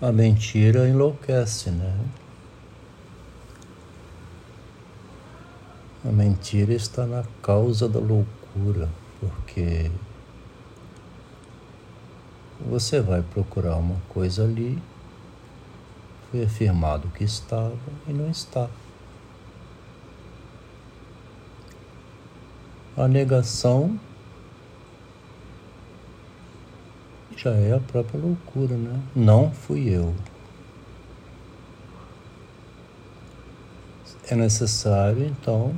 A mentira enlouquece, né? A mentira está na causa da loucura, porque você vai procurar uma coisa ali, foi afirmado que estava e não está. A negação já é a própria loucura, né? Não fui eu. É necessário, então,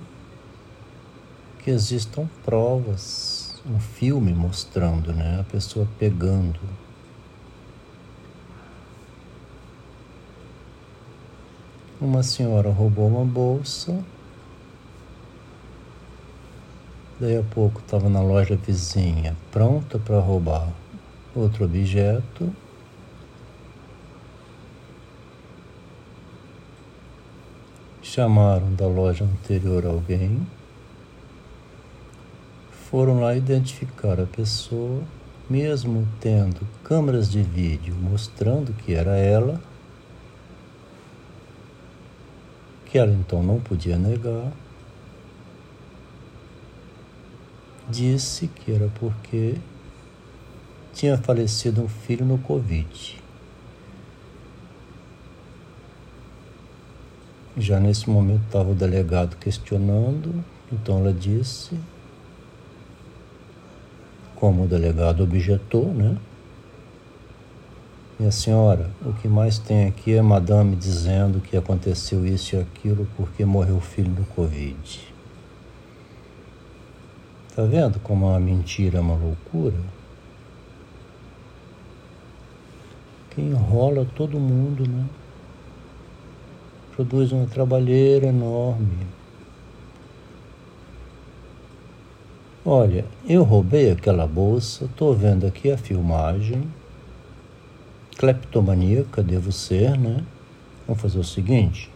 que existam provas, um filme mostrando, né? A pessoa pegando. Uma senhora roubou uma bolsa Daí a pouco estava na loja vizinha, pronta para roubar outro objeto. Chamaram da loja anterior alguém, foram lá identificar a pessoa, mesmo tendo câmeras de vídeo mostrando que era ela, que ela então não podia negar. disse que era porque tinha falecido um filho no Covid. Já nesse momento estava o delegado questionando, então ela disse, como o delegado objetou, né? Minha senhora, o que mais tem aqui é madame dizendo que aconteceu isso e aquilo porque morreu o filho do Covid. Tá vendo como a mentira é uma loucura? Que enrola todo mundo, né? Produz uma trabalheira enorme. Olha, eu roubei aquela bolsa, tô vendo aqui a filmagem. Cleptomaníaca devo ser, né? Vamos fazer o seguinte: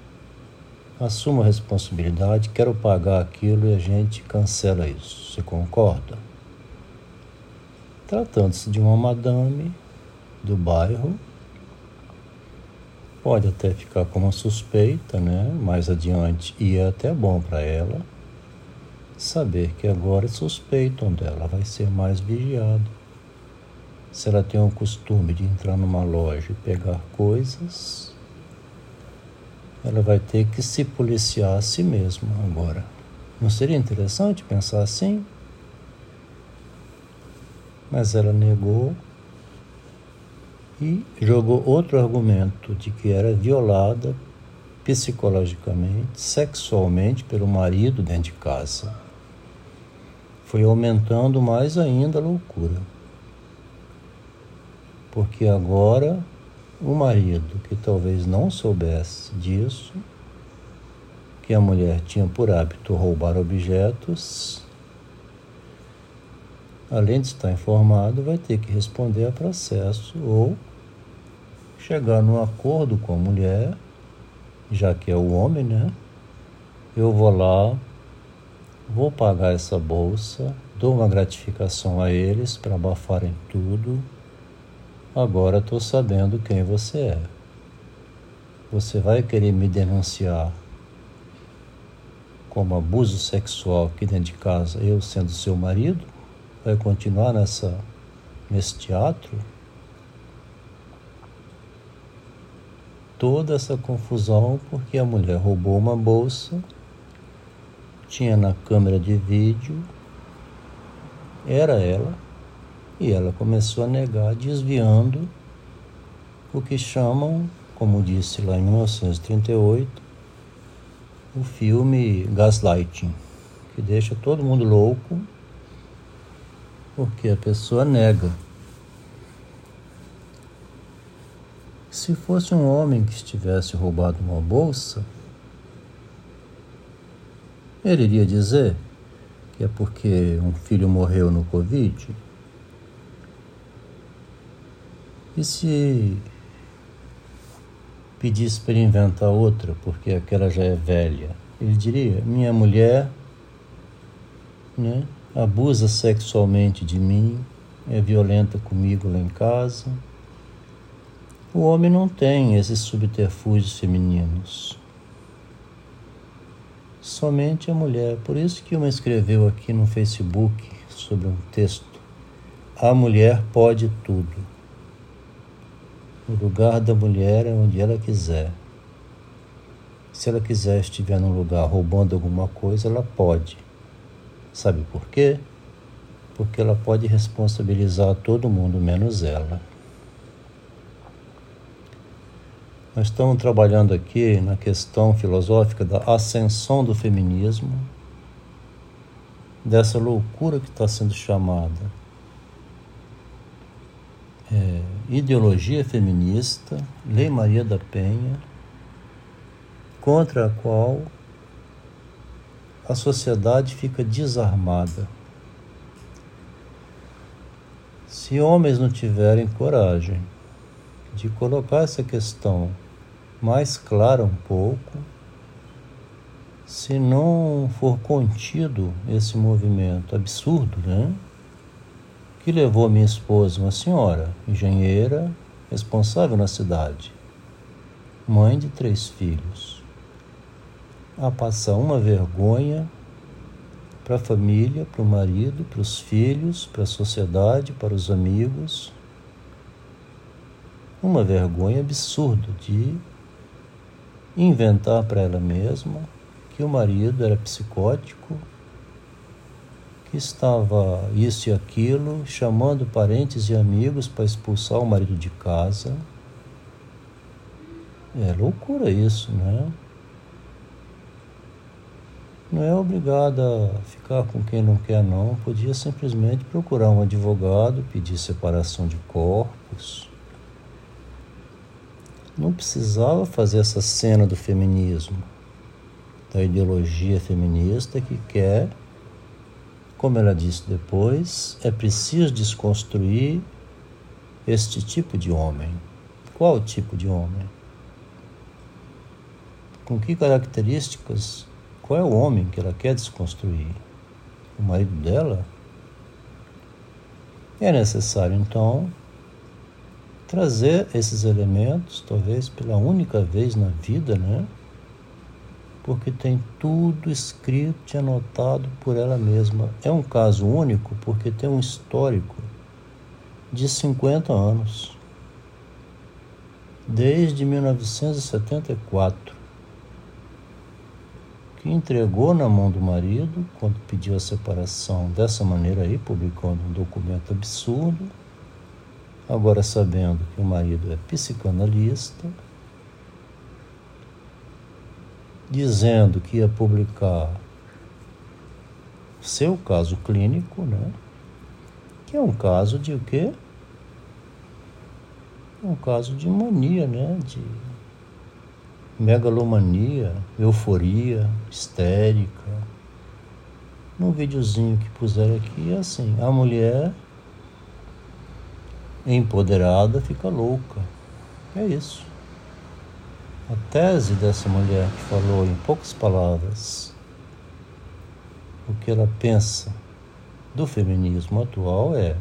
assumo a responsabilidade, quero pagar aquilo e a gente cancela isso. Você concorda? Tratando-se de uma madame do bairro, pode até ficar como suspeita, né? Mais adiante, e é até bom para ela saber que agora suspeitam dela, vai ser mais vigiada. Se ela tem o costume de entrar numa loja e pegar coisas, ela vai ter que se policiar a si mesma agora. Não seria interessante pensar assim? Mas ela negou e jogou outro argumento de que era violada psicologicamente, sexualmente pelo marido dentro de casa. Foi aumentando mais ainda a loucura. Porque agora o marido que talvez não soubesse disso, que a mulher tinha por hábito roubar objetos, além de estar informado, vai ter que responder a processo ou chegar num acordo com a mulher, já que é o homem, né? Eu vou lá, vou pagar essa bolsa, dou uma gratificação a eles para abafarem tudo Agora estou sabendo quem você é. Você vai querer me denunciar como abuso sexual aqui dentro de casa, eu sendo seu marido? Vai continuar nessa, nesse teatro? Toda essa confusão porque a mulher roubou uma bolsa, tinha na câmera de vídeo, era ela e ela começou a negar, desviando o que chamam, como disse lá em 1938, o filme Gaslighting, que deixa todo mundo louco porque a pessoa nega. Se fosse um homem que estivesse roubado uma bolsa, ele iria dizer que é porque um filho morreu no Covid E se pedisse para inventar outra, porque aquela já é velha? Ele diria: Minha mulher né, abusa sexualmente de mim, é violenta comigo lá em casa, O homem não tem esses subterfúgios femininos. Somente a mulher. Por isso que uma escreveu aqui no Facebook sobre um texto. A mulher pode tudo. O lugar da mulher é onde ela quiser. Se ela quiser estiver num lugar roubando alguma coisa, ela pode. Sabe por quê? Porque ela pode responsabilizar todo mundo menos ela. Nós estamos trabalhando aqui na questão filosófica da ascensão do feminismo, dessa loucura que está sendo chamada é, ideologia feminista, Lei Maria da Penha, contra a qual a sociedade fica desarmada. Se homens não tiverem coragem de colocar essa questão mais clara um pouco, se não for contido esse movimento absurdo, né? Que levou minha esposa, uma senhora, engenheira, responsável na cidade, mãe de três filhos, a passar uma vergonha para a família, para o marido, para os filhos, para a sociedade, para os amigos, uma vergonha absurda de inventar para ela mesma que o marido era psicótico, que estava isso e aquilo, chamando parentes e amigos para expulsar o marido de casa. É loucura isso, né? Não é obrigada a ficar com quem não quer, não. Podia simplesmente procurar um advogado, pedir separação de corpos não precisava fazer essa cena do feminismo, da ideologia feminista que quer, como ela disse depois, é preciso desconstruir este tipo de homem. Qual tipo de homem? Com que características? Qual é o homem que ela quer desconstruir? O marido dela? É necessário, então, trazer esses elementos, talvez pela única vez na vida, né? Porque tem tudo escrito e anotado por ela mesma. É um caso único porque tem um histórico de 50 anos. Desde 1974, que entregou na mão do marido quando pediu a separação dessa maneira aí, publicando um documento absurdo Agora, sabendo que o marido é psicanalista, dizendo que ia publicar seu caso clínico, né? Que é um caso de o quê? Um caso de mania, né? De megalomania, euforia, histérica. No videozinho que puseram aqui é assim, a mulher empoderada fica louca. É isso. A tese dessa mulher que falou em poucas palavras o que ela pensa do feminismo atual é